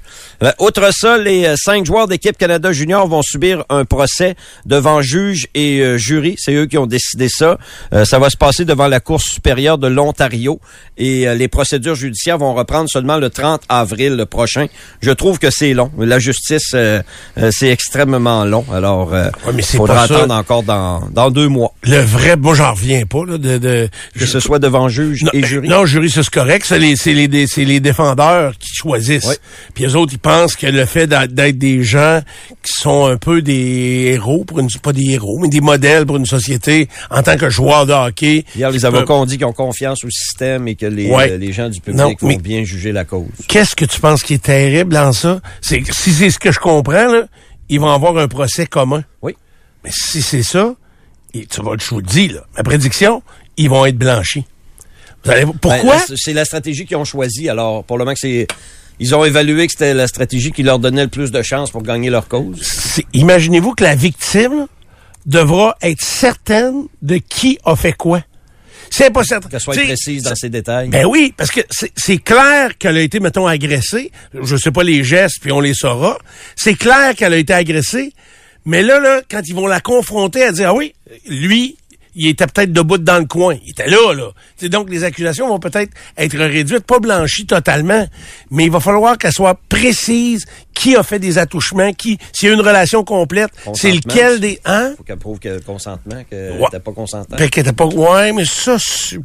Outre ça, les cinq joueurs d'équipe Canada Junior vont subir un procès devant juge et euh, jury. C'est eux qui ont décidé ça. Euh, ça va se passer devant la Cour supérieure de l'Ontario et euh, les procédures judiciaires vont reprendre seulement le 30 avril prochain. Je trouve que c'est long. La justice, euh, euh, c'est extrêmement long. Alors, euh,
Ouais,
faudra
ça.
attendre encore dans, dans deux mois
Le vrai, moi, j'en reviens pas, là, de, de
que ce soit devant juge
Non,
et
ben,
jury.
Non, jury, c'est correct. C'est les, c'est les, les défendeurs qui choisissent.
Oui.
Puis les autres, ils pensent que le fait d'être des gens qui sont un peu des héros pour une, pas des héros, mais des modèles pour une société en tant que joueur de hockey.
Hier, les avocats ont dit qu'ils ont confiance au système et que les,
Ouais.
euh, les gens du public
Non,
vont bien juger la cause.
Qu'est-ce que tu penses qui est terrible dans ça? C'est si c'est ce que je comprends, là, ils vont avoir un procès commun.
Oui.
Mais si c'est ça, et tu vas, je vous le dis, là, ma prédiction, ils vont être blanchis. Vous allez- pourquoi?
Ben, la- c'est la stratégie qu'ils ont choisie. Alors, pour le moment que c'est... Ils ont évalué que c'était la stratégie qui leur donnait le plus de chances pour gagner leur cause.
Imaginez-vous que la victime devra être certaine de qui a fait quoi. C'est pas certain.
Qu'elle soit précise dans ses détails.
Ben oui, parce que c'est- clair qu'elle a été, mettons, agressée. Je sais pas les gestes, puis on les saura. C'est clair qu'elle a été agressée. Mais là, là, quand ils vont la confronter, elle dit, ah oui, lui, il était peut-être debout dans le coin. Il était là, là. Donc, les accusations vont peut-être être réduites, pas blanchies totalement, mais il va falloir qu'elle soit précise qui a fait des attouchements, qui, s'il y a une relation complète, c'est lequel des... Hein?
Faut qu'elle prouve que le consentement,
Ouais.
n'était pas
était pas. Ouais, mais ça. c'est-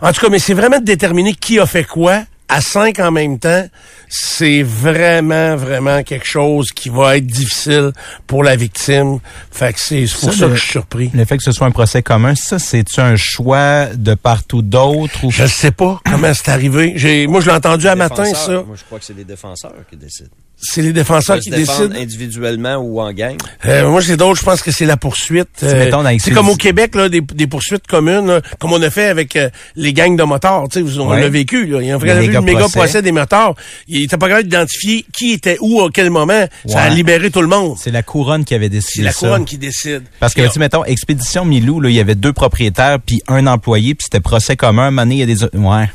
En tout cas, mais c'est vraiment de déterminer qui a fait quoi à cinq en même temps. C'est vraiment, vraiment quelque chose qui va être difficile pour la victime. Fait que c'est c'est pour ça,
le-
que je suis surpris.
Le fait que ce soit un procès commun, ça, c'est-tu un choix de partout d'autre ou
Je sais pas comment c'est arrivé. J'ai, moi, je l'ai entendu à matin, ça.
Moi, je crois que c'est les défenseurs qui décident.
C'est les défenseurs
Ils
qui décident.
individuellement ou en gang.
Euh, moi, c'est d'autres, je pense que c'est la poursuite.
C'est, mettons, dans
c'est comme au Québec, là, des, des poursuites communes, là, comme on a fait avec euh, les gangs de motards. Tu sais, on
Ouais.
l'a vécu. Là. Il y a
Les
eu
méga
le méga
procès.
procès des motards. Il était pas capable d'identifier qui était où à quel moment. Ça a libéré tout le monde.
c'est la couronne qui avait
C'est
décidé
la
ça?
couronne qui décide.
Parce que, tu sais, mettons, Expédition Milou, là, il y avait deux propriétaires puis un employé, puis c'était procès commun. Donné, il y a des... Ouais.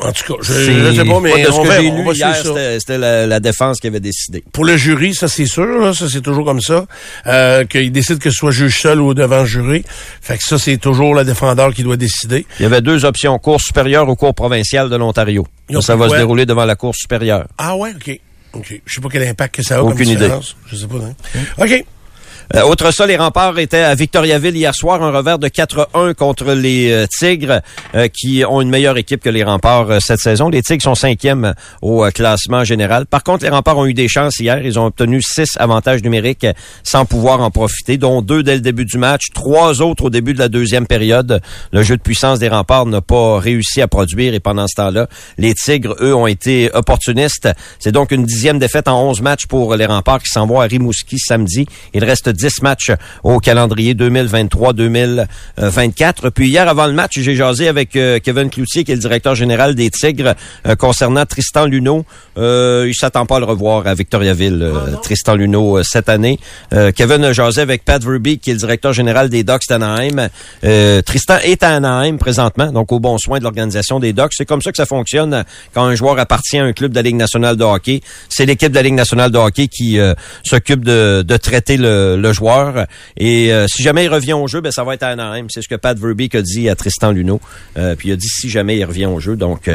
En tout cas, je, je sais pas, mais
Moi, de ce
on
que j'ai lu hier, c'était la, la défense qui avait décidé.
Pour le jury, ça c'est sûr, là, ça c'est toujours comme ça, euh, qu'il décide que ce soit juge seul ou devant jury. Fait que ça c'est toujours le défendeur qui doit décider.
Il y avait deux options, cour supérieure ou cour provinciale de l'Ontario. Ça, ça va se dérouler devant la cour supérieure.
Ah ouais, ok, ok. Je sais pas quel impact que ça a
Aucune
comme
idée.
Je sais pas. hein? Ok.
Euh, autre ça, les remparts étaient à Victoriaville hier soir, un revers de 4-1 contre les euh, Tigres, euh, qui ont une meilleure équipe que les remparts euh, cette saison. Les Tigres sont cinquièmes au euh, classement général. Par contre, les remparts ont eu des chances hier. Ils ont obtenu six avantages numériques sans pouvoir en profiter, dont deux dès le début du match, trois autres au début de la deuxième période. Le jeu de puissance des remparts n'a pas réussi à produire et pendant ce temps-là, les Tigres, eux, ont été opportunistes. C'est donc une dixième défaite en 11 matchs pour les remparts qui s'en vont à Rimouski samedi. Il reste 10 matchs au calendrier 2023-2024. Puis hier, avant le match, j'ai jasé avec euh, Kevin Cloutier, qui est le directeur général des Tigres, euh, concernant Tristan Luneau. Euh, il s'attend pas à le revoir à Victoriaville, euh, Tristan Luneau, cette année. Euh, Kevin a jasé avec Pat Verbeek, qui est le directeur général des Ducks d'Anaheim. Euh, Tristan est à Anaheim présentement, donc au bon soin de l'organisation des Ducks. C'est comme ça que ça fonctionne quand un joueur appartient à un club de la Ligue nationale de hockey. C'est l'équipe de la Ligue nationale de hockey qui s'occupe de, de traiter le, le joueur. Et euh, si jamais il revient au jeu, ben ça va être à Anaheim. C'est ce que Pat Verbeek a dit à Tristan Luneau. Euh, puis il a dit si jamais il revient au jeu. Donc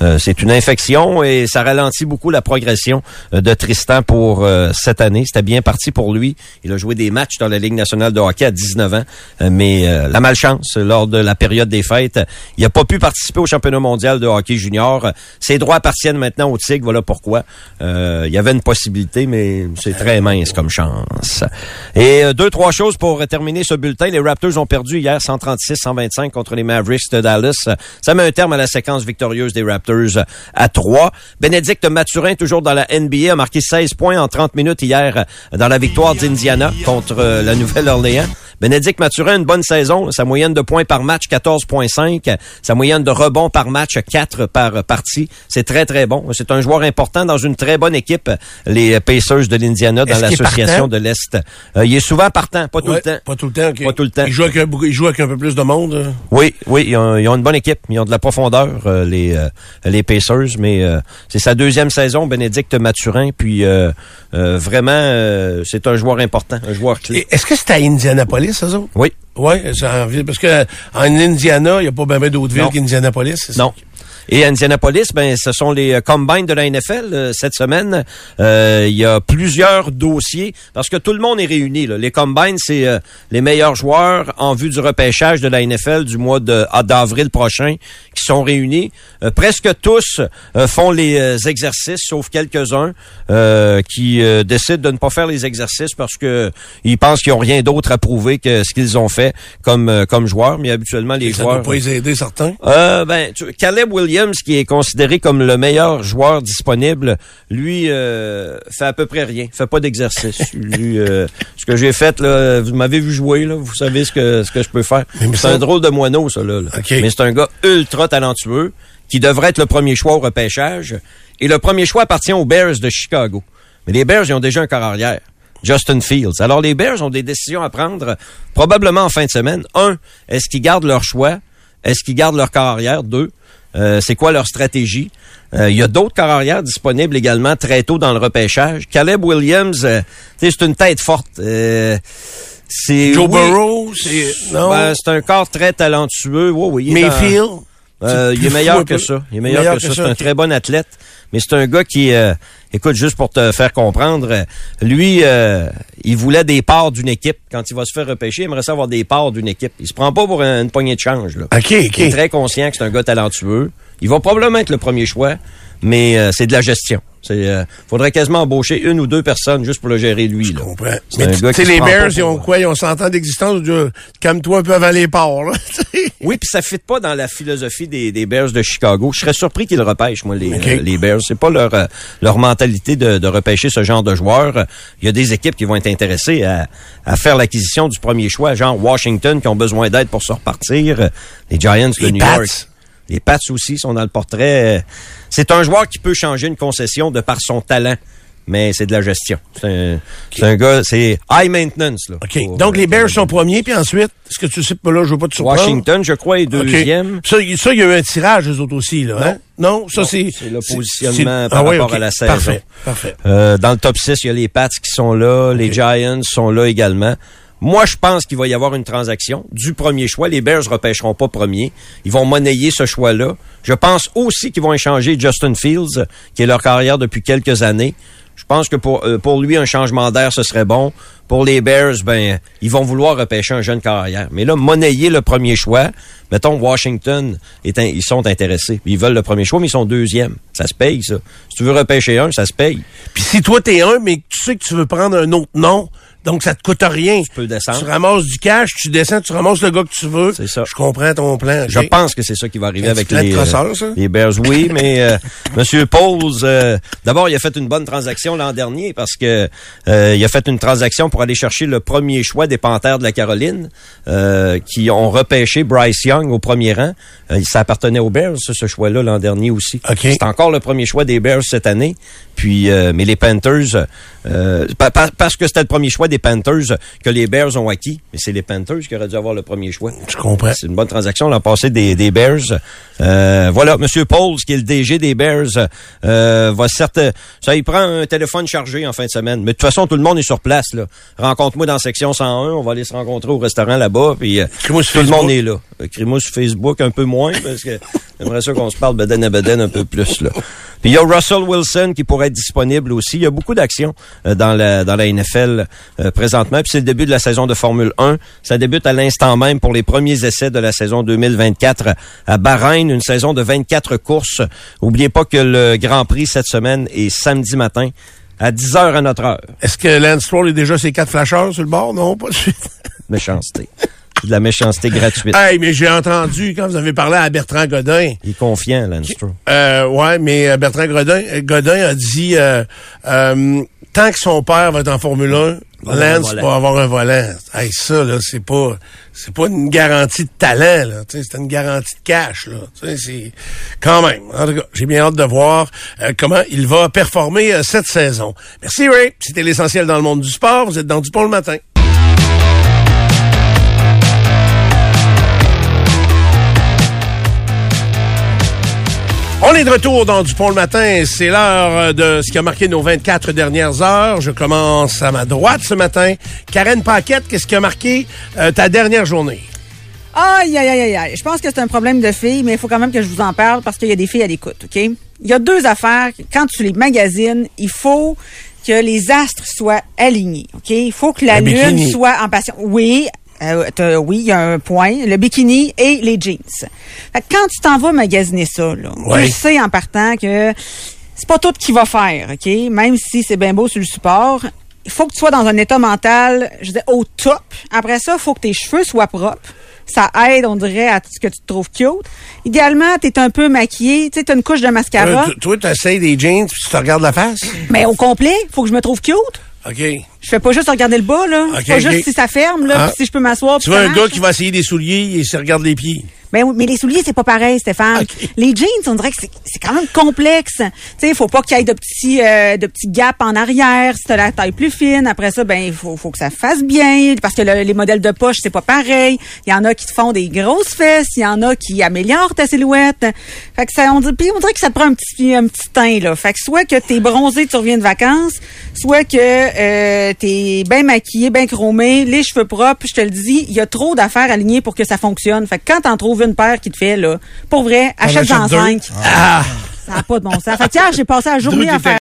euh, c'est une infection et ça ralentit beaucoup la progression euh, de Tristan pour euh, cette année. C'était bien parti pour lui. Il a joué des matchs dans la Ligue nationale de hockey à 19 ans, Euh, mais euh, la malchance lors de la période des fêtes, il n'a pas pu participer au championnat mondial de hockey junior. Ses droits appartiennent maintenant au Tigre. Voilà pourquoi. Euh, il y avait une possibilité, mais c'est très mince comme chance. Euh, deux, trois choses pour terminer ce bulletin. Les Raptors ont perdu hier 136-125 contre les Mavericks de Dallas. Ça met un terme à la séquence victorieuse des Raptors à 3. Bénédicte Mathurin, toujours dans la NBA, a marqué 16 points en 30 minutes hier dans la victoire d'Indiana contre euh, la Nouvelle-Orléans. Bénédicte Mathurin, une bonne saison. Sa moyenne de points par match, 14,5. Sa moyenne de rebonds par match, 4 par partie. C'est très, très bon. C'est un joueur important dans une très bonne équipe, les Pacers de l'Indiana, dans l'association de l'Est. Euh, il est souvent partant, pas tout
Ouais,
le temps.
Pas tout le temps, OK.
Pas tout le temps.
Il joue avec un, beaucoup- il joue avec un peu plus de monde. euh.
Oui, oui, ils ont, ils ont une bonne équipe. Ils ont de la profondeur, euh, les, euh, les Pacers, mais c'est sa deuxième saison, Bénédicte Mathurin. Puis vraiment, c'est un joueur important, un joueur clé.
Est-ce que c'est à Indianapolis, ça? autres?
Oui.
Oui, parce que en Indiana, il n'y a pas bien d'autres villes qu'Indianapolis. ça?
Et Indianapolis, ben, ce sont les euh, combines de la NFL euh, cette semaine. Euh, Il y a plusieurs dossiers parce que tout le monde est réuni. là. Les combines, c'est euh, les meilleurs joueurs en vue du repêchage de la NFL du mois de ah, d'avril prochain qui sont réunis. Euh, presque tous euh, font les exercices, sauf quelques-uns euh, qui euh, décident de ne pas faire les exercices parce que ils pensent qu'ils ont rien d'autre à prouver que ce qu'ils ont fait comme comme joueurs. Mais habituellement, les
Ça
joueurs
ne doit pas les aider, certains?
euh, ben, tu- Caleb Williams, qui est considéré comme le meilleur joueur disponible, lui euh, fait à peu près rien, fait pas d'exercice. lui, euh, ce que j'ai fait là, vous m'avez vu jouer là, vous savez ce que ce que je peux faire. C'est un drôle de moineau ça là. Mais c'est un gars ultra talentueux qui devrait être le premier choix au repêchage et le premier choix appartient aux Bears de Chicago. Mais les Bears ils ont déjà un corps arrière. Justin Fields. Alors les Bears ont des décisions à prendre probablement en fin de semaine. Un, est-ce qu'ils gardent leur choix? Est-ce qu'ils gardent leur corps arrière? Deux, euh, c'est quoi leur stratégie? Euh, Il y a d'autres corps arrière disponibles également très tôt dans le repêchage. Caleb Williams, euh, tu sais, c'est une tête forte. Euh, c'est
Joe
oui,
Burrow, c'est... Non?
ben, c'est un corps très talentueux. Oui, oui, il est
Mayfield?
il est meilleur que ça. Il est meilleur, que, ça. C'est un très bon athlète. Mais c'est un gars qui, euh, écoute, juste pour te faire comprendre, lui, euh, il voulait des parts d'une équipe. Quand il va se faire repêcher, il aimerait ça avoir des parts d'une équipe. Il se prend pas pour un- une poignée de change. Là.
OK, OK.
Il est très conscient que c'est un gars talentueux. Il va probablement être le premier choix, mais euh, c'est de la gestion. C'est, euh, faudrait quasiment embaucher une ou deux personnes juste pour le gérer lui. là.
comprends.
C'est
Mais tu les Bears, ils ont quoi? Ils ont 100 ans d'existence. Calme-toi un peu avant les ports, là.
Oui, puis ça fit pas dans la philosophie des, des Bears de Chicago. Je serais surpris qu'ils le repêchent, moi, les, euh, les Bears. C'est pas leur, euh, leur mentalité de, de repêcher ce genre de joueurs. Il y a des équipes qui vont être intéressées à, à faire l'acquisition du premier choix, genre Washington, qui ont besoin d'aide pour se repartir. Les Giants de
Les
New
Pats.
York. Les Pats aussi sont dans le portrait. C'est un joueur qui peut changer une concession de par son talent. Mais c'est de la gestion. C'est un, gars, c'est high maintenance. Là. Pour,
Donc,
euh,
les Bears sont premiers, puis ensuite, est-ce que tu sais pas là, je veux pas te surprendre?
Washington, je crois, est deuxième.
Ça, ça, il y a eu un tirage, eux autres aussi, là. Hein? Non, ça,
Non,
c'est.
c'est le positionnement par
Ah
rapport à la saison.
Parfait, parfait.
Euh, dans le top 6, il y a les Pats qui sont là, les Giants sont là également. Moi, je pense qu'il va y avoir une transaction du premier choix. Les Bears repêcheront pas premier. Ils vont monnayer ce choix-là. Je pense aussi qu'ils vont échanger Justin Fields, qui est leur carrière depuis quelques années. Je pense que pour, euh, pour lui, un changement d'air, ce serait bon. Pour les Bears, ben, ils vont vouloir repêcher un jeune carrière. Mais là, monnayer le premier choix, mettons, Washington, est ils sont intéressés. Ils veulent le premier choix, mais ils sont deuxième. Ça se paye, ça. Si tu veux repêcher un, ça se paye.
Puis si toi, t'es un, mais tu sais que tu veux prendre un autre nom, donc ça te coûte rien. Tu
peux descendre.
Tu ramasses du cash, tu descends, tu ramasses le gars que tu veux.
C'est ça.
Je comprends ton plan.
Je pense que c'est ça qui va arriver avec les, euh,
ça?
les Bears. Oui, mais euh, Monsieur Pauls, euh, d'abord, il a fait une bonne transaction l'an dernier parce que euh, il a fait une transaction pour aller chercher le premier choix des Panthères de la Caroline, euh, qui ont repêché Bryce Young au premier rang. Euh, ça appartenait aux Bears, ce choix-là l'an dernier aussi. C'est encore le premier choix des Bears cette année. Puis, euh, mais les Panthers, euh, pa- pa- parce que c'était le premier choix des Panthers que les Bears ont acquis. Mais c'est les Panthers qui auraient dû avoir le premier choix.
Je comprends.
C'est une bonne transaction l'an passé des, des Bears. Euh, voilà, Monsieur Pauls, qui est le DG des Bears, euh, va certes... Ça, il prend un téléphone chargé en fin de semaine. Mais de toute façon, tout le monde est sur place. là. Rencontre-moi dans section 101. On va aller se rencontrer au restaurant là-bas. Puis euh, tout le
Facebook.
monde est là. Écris-moi sur Facebook un peu moins parce que j'aimerais ça qu'on se parle beden à beden un peu plus. là. Puis il y a Russell Wilson qui pourrait être disponible aussi. Il y a beaucoup d'actions euh, dans la dans la NFL euh, présentement. Puis c'est le début de la saison de Formule 1. Ça débute à l'instant même pour les premiers essais de la saison 2024 à Bahreïn, une saison de 24 courses. Oubliez pas que le Grand Prix cette semaine est samedi matin à 10 heures à notre heure.
Est-ce que Lance Stroll est déjà ses quatre flasheurs sur le bord? Non, pas de suite.
Méchanceté. De la méchanceté gratuite.
hey, mais j'ai entendu quand vous avez parlé à Bertrand Godin.
Il est confiant, Lance.
Euh, ouais, mais euh, Bertrand Godin, euh, Godin a dit euh, euh, tant que son père va être en Formule 1,
Va avoir un
Lance va avoir un volant. Hey, ça, là, c'est pas c'est pas une garantie de talent, là. C'est une garantie de cash, là. C'est quand même. En tout cas, j'ai bien hâte de voir euh, comment il va performer euh, cette saison. Merci, Ray. C'était l'essentiel dans le monde du sport. Vous êtes dans Dupont le matin. On est de retour dans Dupont le matin. C'est l'heure euh, de ce qui a marqué nos 24 dernières heures. Je commence à ma droite ce matin. Karen Paquette, qu'est-ce qui a marqué euh, ta dernière journée?
Aïe, aïe, aïe, aïe, aïe. Je pense que c'est un problème de filles, mais il faut quand même que je vous en parle parce qu'il y a des filles à l'écoute, OK? Il y a deux affaires. Quand tu les magazines, il faut que les astres soient alignés, OK? Il faut que la
Un
lune
bikini.
soit en passion. Oui, euh, t'as- oui, il y a un point. Le bikini et les jeans. Fait que quand tu t'en vas magasiner ça, là,
Ouais.
tu sais en partant que c'est pas tout qui va faire, OK? Même si c'est bien beau sur le support, il faut que tu sois dans un état mental, je dis au top. Après ça, il faut que tes cheveux soient propres. Ça aide, on dirait, à ce que tu te trouves cute. Idéalement, tu es un peu maquillé, tu sais, tu une couche de mascara.
Euh, toi, tu essayes des jeans puis tu te regardes la face?
Mais au complet, faut que je me trouve cute.
OK.
Je fais pas juste regarder le bas, là.
Ok,
pas juste si ça ferme, là,
Ah.
puis si je peux m'asseoir.
Tu vois un gars qui va essayer des souliers et se regarde les pieds.
Ben oui, mais les souliers, c'est pas pareil, Stéphane. Les jeans, on dirait que c'est quand même complexe. Tu sais, il faut pas qu'il y ait de petits, euh, de petits gaps en arrière. Si t'as la taille plus fine, après ça, ben il faut, faut que ça fasse bien. Parce que le- les modèles de poche, c'est pas pareil. Il y en a qui te font des grosses fesses, il y en a qui améliorent ta silhouette. Fait que ça, on puis on dirait que ça te prend un petit, un petit teint, là. Fait que soit que t'es bronzé, tu reviens de vacances, soit que euh, t'es bien maquillé, bien chromé, les cheveux propres. Je te le dis, il y a trop d'affaires alignées pour que ça fonctionne. Fait que quand t'en trouves une paire qui te fait, là, pour vrai, achète-en cinq.
Ah!
Ça n'a pas de bon sens. Fait que hier, j'ai passé la journée à faire